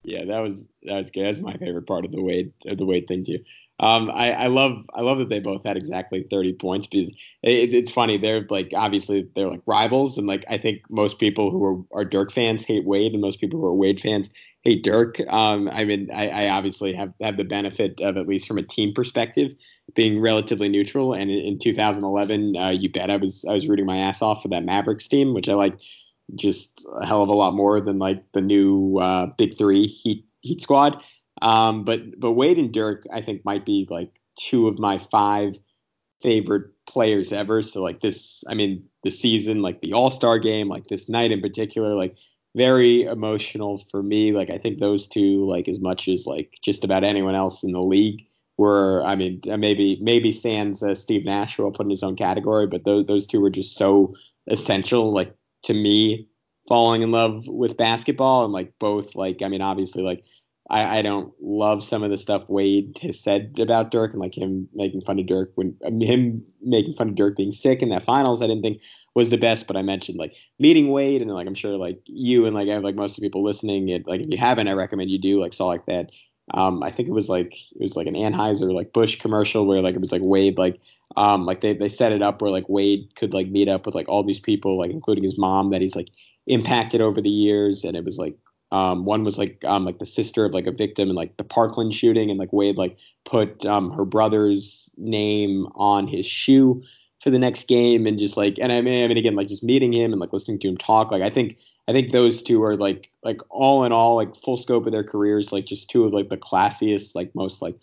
Yeah, that was that was good. That's my favorite part of the Wade of the Wade thing too. Um, I, I love I love that they both had exactly thirty points because it, it's funny. They're like obviously they're like rivals, and like I think most people who are, are Dirk fans hate Wade, and most people who are Wade fans hate Dirk. Um, I mean, I, I obviously have have the benefit of at least from a team perspective being relatively neutral. And in, in 2011, uh, you bet I was I was rooting my ass off for that Mavericks team, which I like just a hell of a lot more than like the new uh, Big Three Heat Heat squad. Um, but but Wade and Dirk, I think, might be like two of my five favorite players ever. So like this, I mean, the season, like the All Star game, like this night in particular, like very emotional for me. Like I think those two, like as much as like just about anyone else in the league, were I mean maybe maybe Sans uh, Steve Nash will put in his own category, but those those two were just so essential. Like to me, falling in love with basketball and like both like I mean obviously like I, I don't love some of the stuff Wade has said about Dirk and like him making fun of Dirk when him making fun of Dirk being sick in that finals. I didn't think was the best, but I mentioned like meeting Wade and like I'm sure like you and like I have like most of the people listening. It like if you haven't, I recommend you do like saw like that. Um, I think it was like it was like an Anheuser like Bush commercial where like it was like Wade like um like they they set it up where like Wade could like meet up with like all these people like including his mom that he's like impacted over the years. And it was like um, one was like um, like the sister of like a victim in like the Parkland shooting, and like Wade like put um, her brother's name on his shoe for the next game, and just like and I mean I mean again like just meeting him and like listening to him talk, like I think I think those two are like like all in all like full scope of their careers, like just two of like the classiest, like most like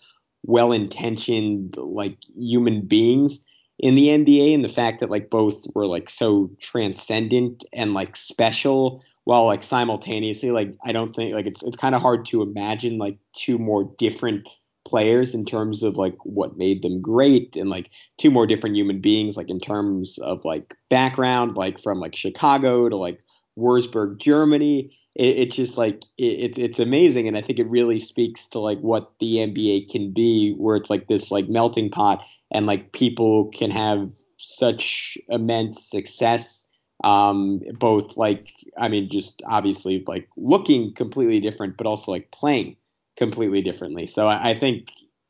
well intentioned like human beings in the NBA, and the fact that like both were like so transcendent and like special while like simultaneously like i don't think like it's it's kind of hard to imagine like two more different players in terms of like what made them great and like two more different human beings like in terms of like background like from like chicago to like Wurzburg, Germany. It, it's just like it, it's amazing, and I think it really speaks to like what the NBA can be, where it's like this like melting pot, and like people can have such immense success um, both like I mean, just obviously like looking completely different, but also like playing completely differently. So I, I think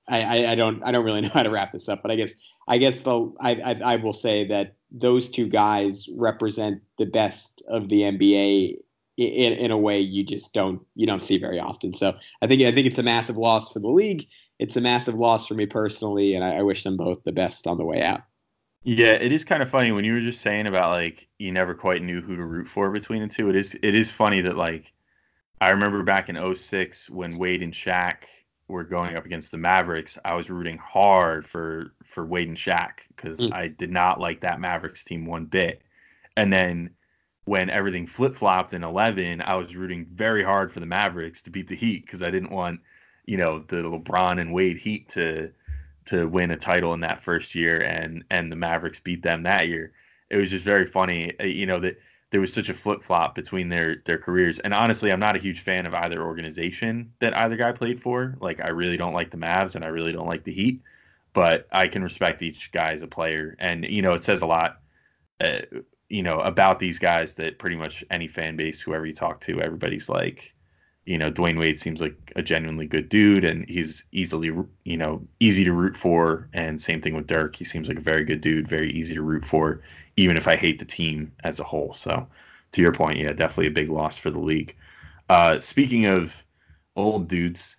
I, I, don't I don't really <laughs> know how to wrap this up, but I guess I guess the I, I, I will say that those two guys represent the best of the NBA in, in a way you just don't you don't see very often. So I think I think it's a massive loss for the league. It's a massive loss for me personally, and I, I wish them both the best on the way out. Yeah, it is kind of funny when you were just saying about like you never quite knew who to root for between the two. It is it is funny that like I remember back in 06 when Wade and Shaq were going up against the Mavericks, I was rooting hard for for Wade and Shaq because mm. I did not like that Mavericks team one bit. And then when everything flip flopped in 11, I was rooting very hard for the Mavericks to beat the Heat because I didn't want, you know, the LeBron and Wade Heat to to win a title in that first year, and and the Mavericks beat them that year. It was just very funny, uh, you know, that there was such a flip flop between their their careers. And honestly, I'm not a huge fan of either organization that either guy played for. Like, I really don't like the Mavs, and I really don't like the Heat. But I can respect each guy as a player, and you know, it says a lot. Uh, you know about these guys that pretty much any fan base, whoever you talk to, everybody's like, you know, Dwyane Wade seems like a genuinely good dude and he's easily, you know, easy to root for. And same thing with Dirk. He seems like a very good dude, very easy to root for, even if I hate the team as a whole. So, to your point, yeah, definitely a big loss for the league. Uh, speaking of old dudes,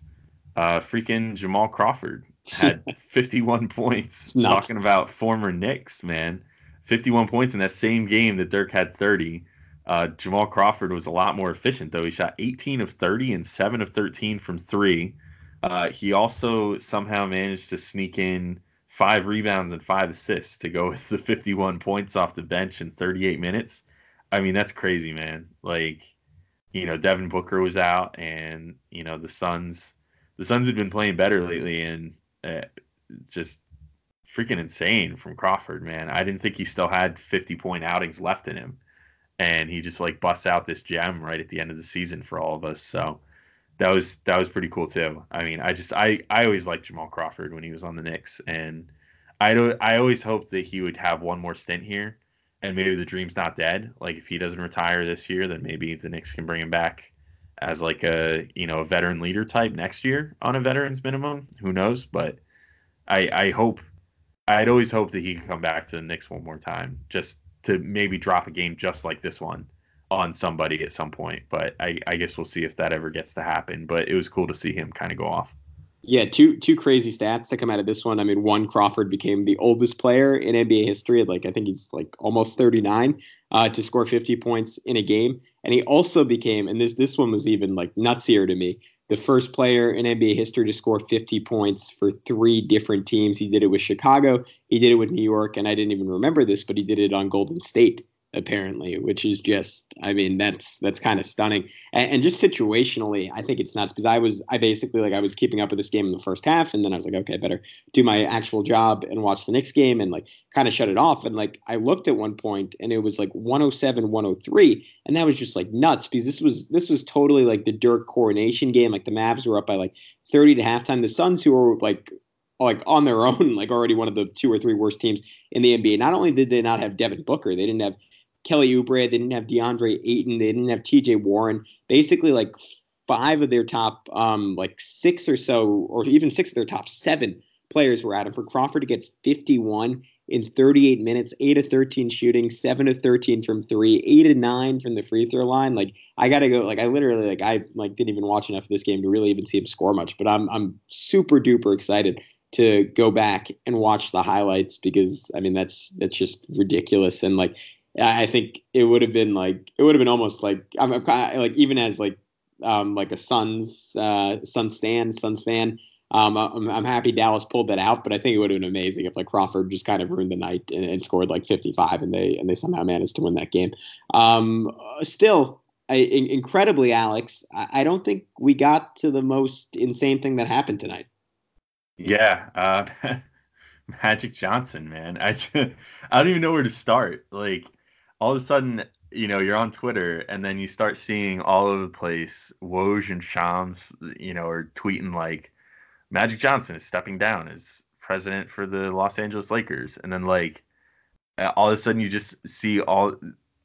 uh, freaking Jamal Crawford had <laughs> 51 points. Nice. Talking about former Knicks, man. 51 points in that same game that Dirk had 30. Uh, Jamal Crawford was a lot more efficient, though. He shot 18 of 30 and 7 of 13 from three. Uh, he also somehow managed to sneak in five rebounds and five assists to go <laughs> with the 51 points off the bench in 38 minutes. I mean, that's crazy, man. Like, you know, Devin Booker was out, and you know the Suns. The Suns had been playing better lately, and uh, just freaking insane from Crawford, man. I didn't think he still had 50 point outings left in him and he just like busts out this gem right at the end of the season for all of us. So that was that was pretty cool too. I mean, I just I I always liked Jamal Crawford when he was on the Knicks, and I don't I always hoped that he would have one more stint here, and maybe the dream's not dead. Like if he doesn't retire this year, then maybe the Knicks can bring him back as like a you know a veteran leader type next year on a veterans minimum. Who knows? But I I hope I'd always hope that he could come back to the Knicks one more time. Just to maybe drop a game just like this one on somebody at some point. But I, I guess we'll see if that ever gets to happen. But it was cool to see him kind of go off. Yeah, two two crazy stats to come out of this one. I mean, one Crawford became the oldest player in NBA history. Like I think he's like almost 39 uh, to score 50 points in a game, and he also became, and this this one was even like nutsier to me, the first player in NBA history to score 50 points for three different teams. He did it with Chicago, he did it with New York, and I didn't even remember this, but he did it on Golden State apparently, which is just, I mean, that's that's kind of stunning. And, and, just situationally, I think it's nuts because I was, I basically like I was keeping up with this game in the first half, and then I was like, okay, better do my actual job and watch the next game, and like kind of shut it off. And like I looked at one point, and it was like 107, 103, and that was just like nuts because this was this was totally like the Dirk coronation game. Like the Mavs were up by like 30 to halftime. The Suns, who were like like on their own, <laughs> like already one of the two or three worst teams in the NBA. Not only did they not have Devin Booker, they didn't have Kelly Oubre. They didn't have DeAndre Ayton. They didn't have T.J. Warren. Basically, like five of their top, um, like six or so, or even six of their top seven players were out. And for Crawford to get 51 in 38 minutes, 8 of 13 shooting, 7 of 13 from 3, 8 of 9 from the free throw line. Like I got to go like I literally like I like didn't even watch enough of this game to really even see him score much, but I'm I'm super duper excited to go back and watch the highlights because I mean that's that's just ridiculous and like I think it would have been like it would have been almost like I'm like even as like um, like a Suns uh, Suns stand Suns fan. Um, I'm, I'm happy Dallas pulled that out, but I think it would have been amazing if like Crawford just kind of ruined the night and, and scored like 55, and they and they somehow managed to win that game. Um, still, I, incredibly, Alex, I, I don't think we got to the most insane thing that happened tonight. Yeah, uh, <laughs> Magic Johnson, man. I just, <laughs> I don't even know where to start. Like all of a sudden, you know, you're on Twitter and then you start seeing all over the place Woj and Shams, you know, are tweeting like Magic Johnson is stepping down as president for the Los Angeles Lakers. And then like all of a sudden you just see all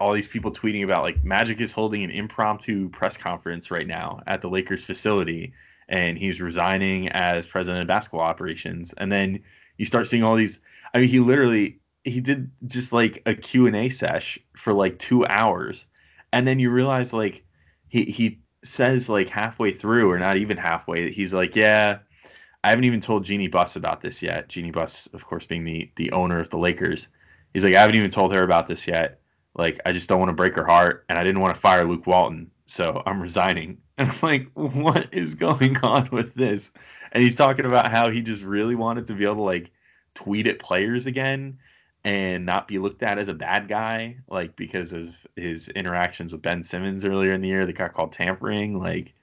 all these people tweeting about like Magic is holding an impromptu press conference right now at the Lakers facility and he's resigning as president of basketball operations. And then you start seeing all these I mean he literally he did just like a Q&A sesh for like 2 hours and then you realize like he he says like halfway through or not even halfway he's like yeah I haven't even told Jeannie Buss about this yet. Jeannie Buss of course being the the owner of the Lakers he's like I haven't even told her about this yet. Like I just don't want to break her heart and I didn't want to fire Luke Walton so I'm resigning. <laughs> And I'm like what is going on with this? And he's talking about how he just really wanted to be able to like tweet at players again and not be looked at as a bad guy, like because of his interactions with Ben Simmons earlier in the year that got called tampering. Like,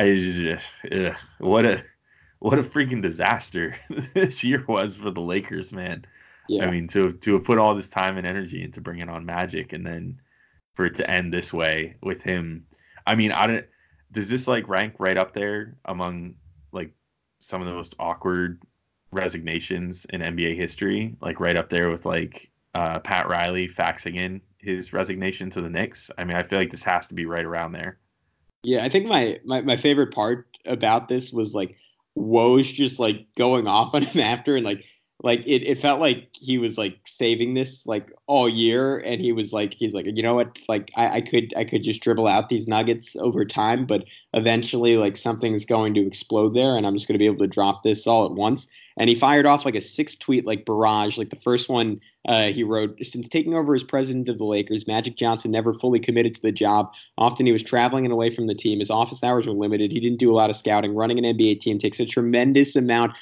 I just ugh, what a what a freaking disaster <laughs> this year was for the Lakers, man. Yeah. I mean, to to have put all this time and energy into bringing on Magic, and then for it to end this way with him. I mean, I don't. Does this like rank right up there among like some of the most awkward resignations in NBA history, like right up there with like uh, Pat Riley faxing in his resignation to the Knicks. I mean, I feel like this has to be right around there. Yeah, I think my my, my favorite part about this was like Woj just like going off on him after and like like it, it felt like he was like saving this like all year and he was like he's like you know what? Like I, I could i could just dribble out these nuggets over time but eventually like something's going to explode there and i'm just going to be able to drop this all at once. And he fired off like a six tweet like barrage like the first one uh, he wrote since taking over as president of the lakers magic johnson never fully committed to the job. Often he was traveling and away from the team. His office hours were limited. He didn't do a lot of scouting. Running an nba team takes a tremendous amount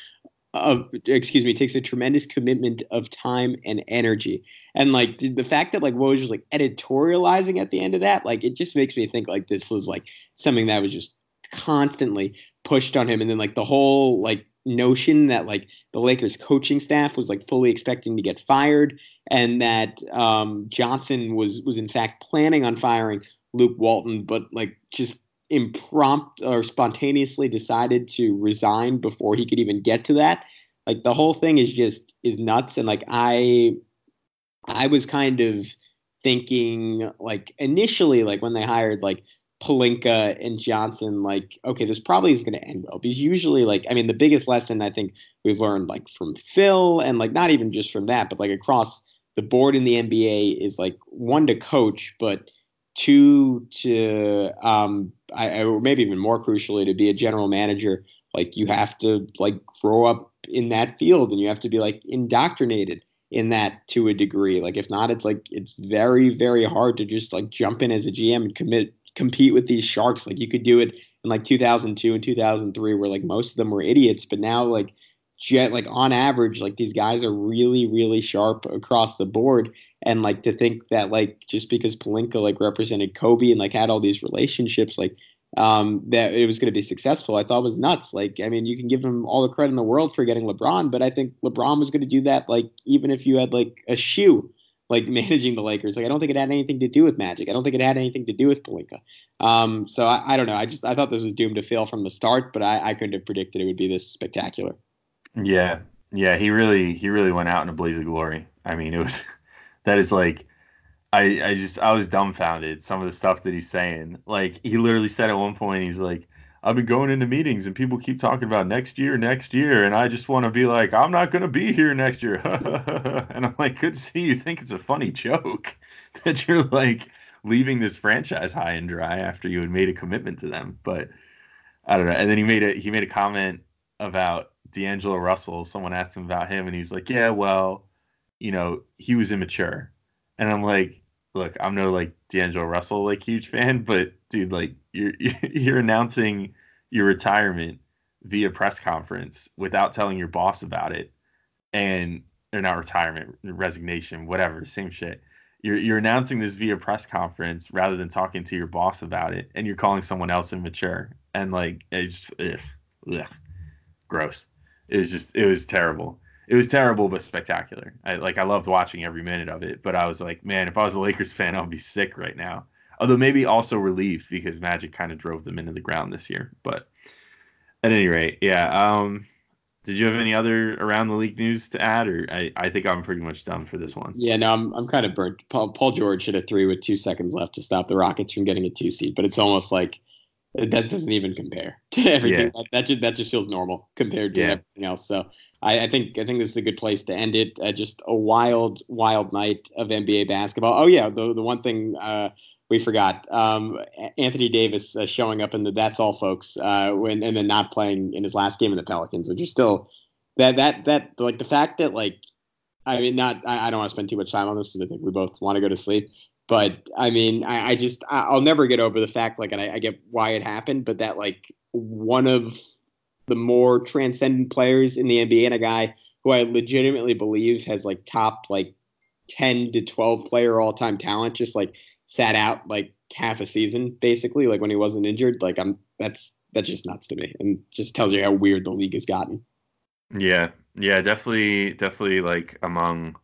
of excuse me takes a tremendous commitment of time and energy. And like the fact that like Woj was like editorializing at the end of that like it just makes me think like this was like something that was just constantly pushed on him. And then like the whole like notion that like the Lakers coaching staff was like fully expecting to get fired and that um, Johnson was was in fact planning on firing Luke Walton but like just impromptu or spontaneously decided to resign before he could even get to that. Like the whole thing is just is nuts. And like I I was kind of thinking like initially like when they hired like Pelinka and Johnson, like, okay, this probably is going to end well. Because usually, like, I mean, the biggest lesson I think we've learned, like, from Phil and, like, not even just from that, but, like, across the board in the NBA is, like, one to coach, but two to um, I, I, or maybe even more crucially to be a general manager Like you have to like grow up in that field and you have to be like indoctrinated in that to a degree. Like if not, it's like it's very, very hard to just like jump in as a GM and commit compete with these sharks. Like you could do it in like 2002 and 2003, where like most of them were idiots, but now like jet like on average, like these guys are really, really sharp across the board. And like to think that like just because Pelinka like represented Kobe and like had all these relationships, like um, that it was going to be successful, I thought was nuts. Like, I mean, you can give him all the credit in the world for getting LeBron, but I think LeBron was going to do that, like, even if you had like a shoe, like <laughs> managing the Lakers. Like, I don't think it had anything to do with Magic. I don't think it had anything to do with Pelinka. Um, so I, I, don't know. I just I thought this was doomed to fail from the start, but I, I couldn't have predicted it would be this spectacular. Yeah, yeah, he really he really went out in a blaze of glory. I mean, it was <laughs> that is like I, I just I was dumbfounded some of the stuff that he's saying. Like he literally said at one point, he's like, I've been going into meetings and people keep talking about next year, next year, and I just want to be like, I'm not gonna be here next year. <laughs> and I'm like, good to see you think it's a funny joke <laughs> that you're like leaving this franchise high and dry after you had made a commitment to them. But I don't know. And then he made a he made a comment about D'Angelo Russell. Someone asked him about him, and he's like, Yeah, well, you know, he was immature. And I'm like, look, I'm no like D'Angelo Russell like huge fan, but dude, like you're <laughs> you're announcing your retirement via press conference without telling your boss about it, and or not retirement, resignation, whatever, same shit. You're you're announcing this via press conference rather than talking to your boss about it, and you're calling someone else immature, and like it's just, ugh, ugh, gross. It was just it was terrible it was terrible but spectacular. I like I loved watching every minute of it, but I was like, man, if I was a Lakers fan, I'd be sick right now. Although maybe also relieved because Magic kind of drove them into the ground this year. But at any rate, yeah. Um, did you have any other around the league news to add, or I, I think I'm pretty much done for this one. Yeah, no, I'm I'm kind of burnt. Paul, Paul George hit a three with two seconds left to stop the Rockets from getting a two seed, but it's almost like that doesn't even compare <laughs> to everything. Yeah. That, just that just feels normal compared to yeah. everything else. So I, I, think I think this is a good place to end it. Uh, just a wild, wild night of NBA basketball. Oh yeah, the the one thing uh, we forgot, um, Anthony Davis uh, showing up in the "That's All, folks," uh, when and then not playing in his last game in the Pelicans, which is still that that that like the fact that like I mean, not I, I don't want to spend too much time on this because I think we both want to go to sleep. But I mean, I, I just I, will never get over the fact like, and I, I get why it happened, but that like one of the more transcendent players in the NBA and a guy who I legitimately believe has like top like 10 to 12 player all time talent just like sat out like half a season basically like when he wasn't injured like I'm that's that's just nuts to me and just tells you how weird the league has gotten. Yeah. Yeah, definitely definitely like among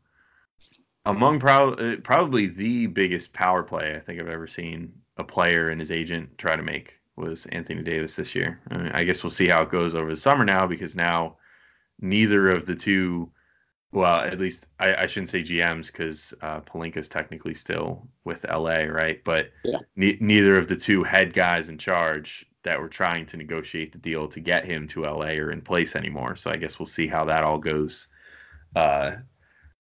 among pro- uh, probably the biggest power play I think I've ever seen a player and his agent try to make was Anthony Davis this year. I, mean, I guess we'll see how it goes over the summer now because now neither of the two, well, at least I, I shouldn't say GMs because uh, is technically still with LA, right? But yeah. ne- neither of the two head guys in charge that were trying to negotiate the deal to get him to LA are in place anymore. So I guess we'll see how that all goes uh,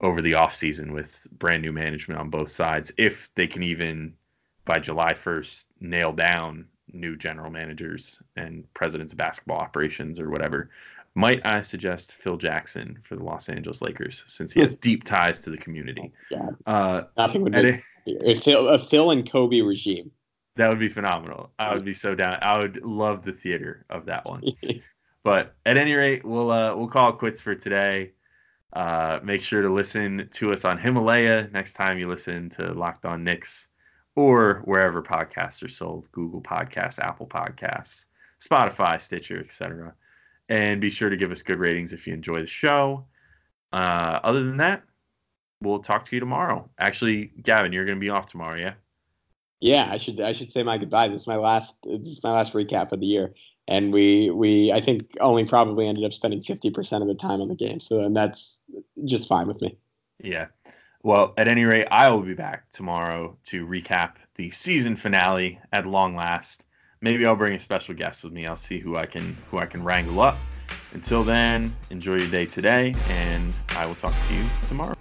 over the offseason with brand new management on both sides if they can even by July 1st nail down new general managers and presidents of basketball operations or whatever. Might I suggest Phil Jackson for the Los Angeles Lakers since he has deep ties to the community? Oh, uh, Nothing would be a, Phil, a Phil and Kobe regime. That would be phenomenal. I would be so down. I would love the theater of that one. <laughs> but at any rate, we'll uh, we'll call it quits for today. Uh, make sure to listen to us on Himalaya next time you listen to Locked On Knicks or wherever podcasts are sold Google Podcasts, Apple Podcasts, Spotify, Stitcher, etc. And be sure to give us good ratings if you enjoy the show. Uh, other than that, we'll talk to you tomorrow. Actually, Gavin, you're going to be off tomorrow, yeah? Yeah, I should I should say my goodbye. This is my last this is my last recap of the year and we we I think only probably ended up spending fifty percent of the time on the game. So and that's just fine with me. Yeah. Well, at any rate, I will be back tomorrow to recap the season finale at long last. Maybe I'll bring a special guest with me. I'll see who I can who I can wrangle up. Until then, enjoy your day today, and I will talk to you tomorrow.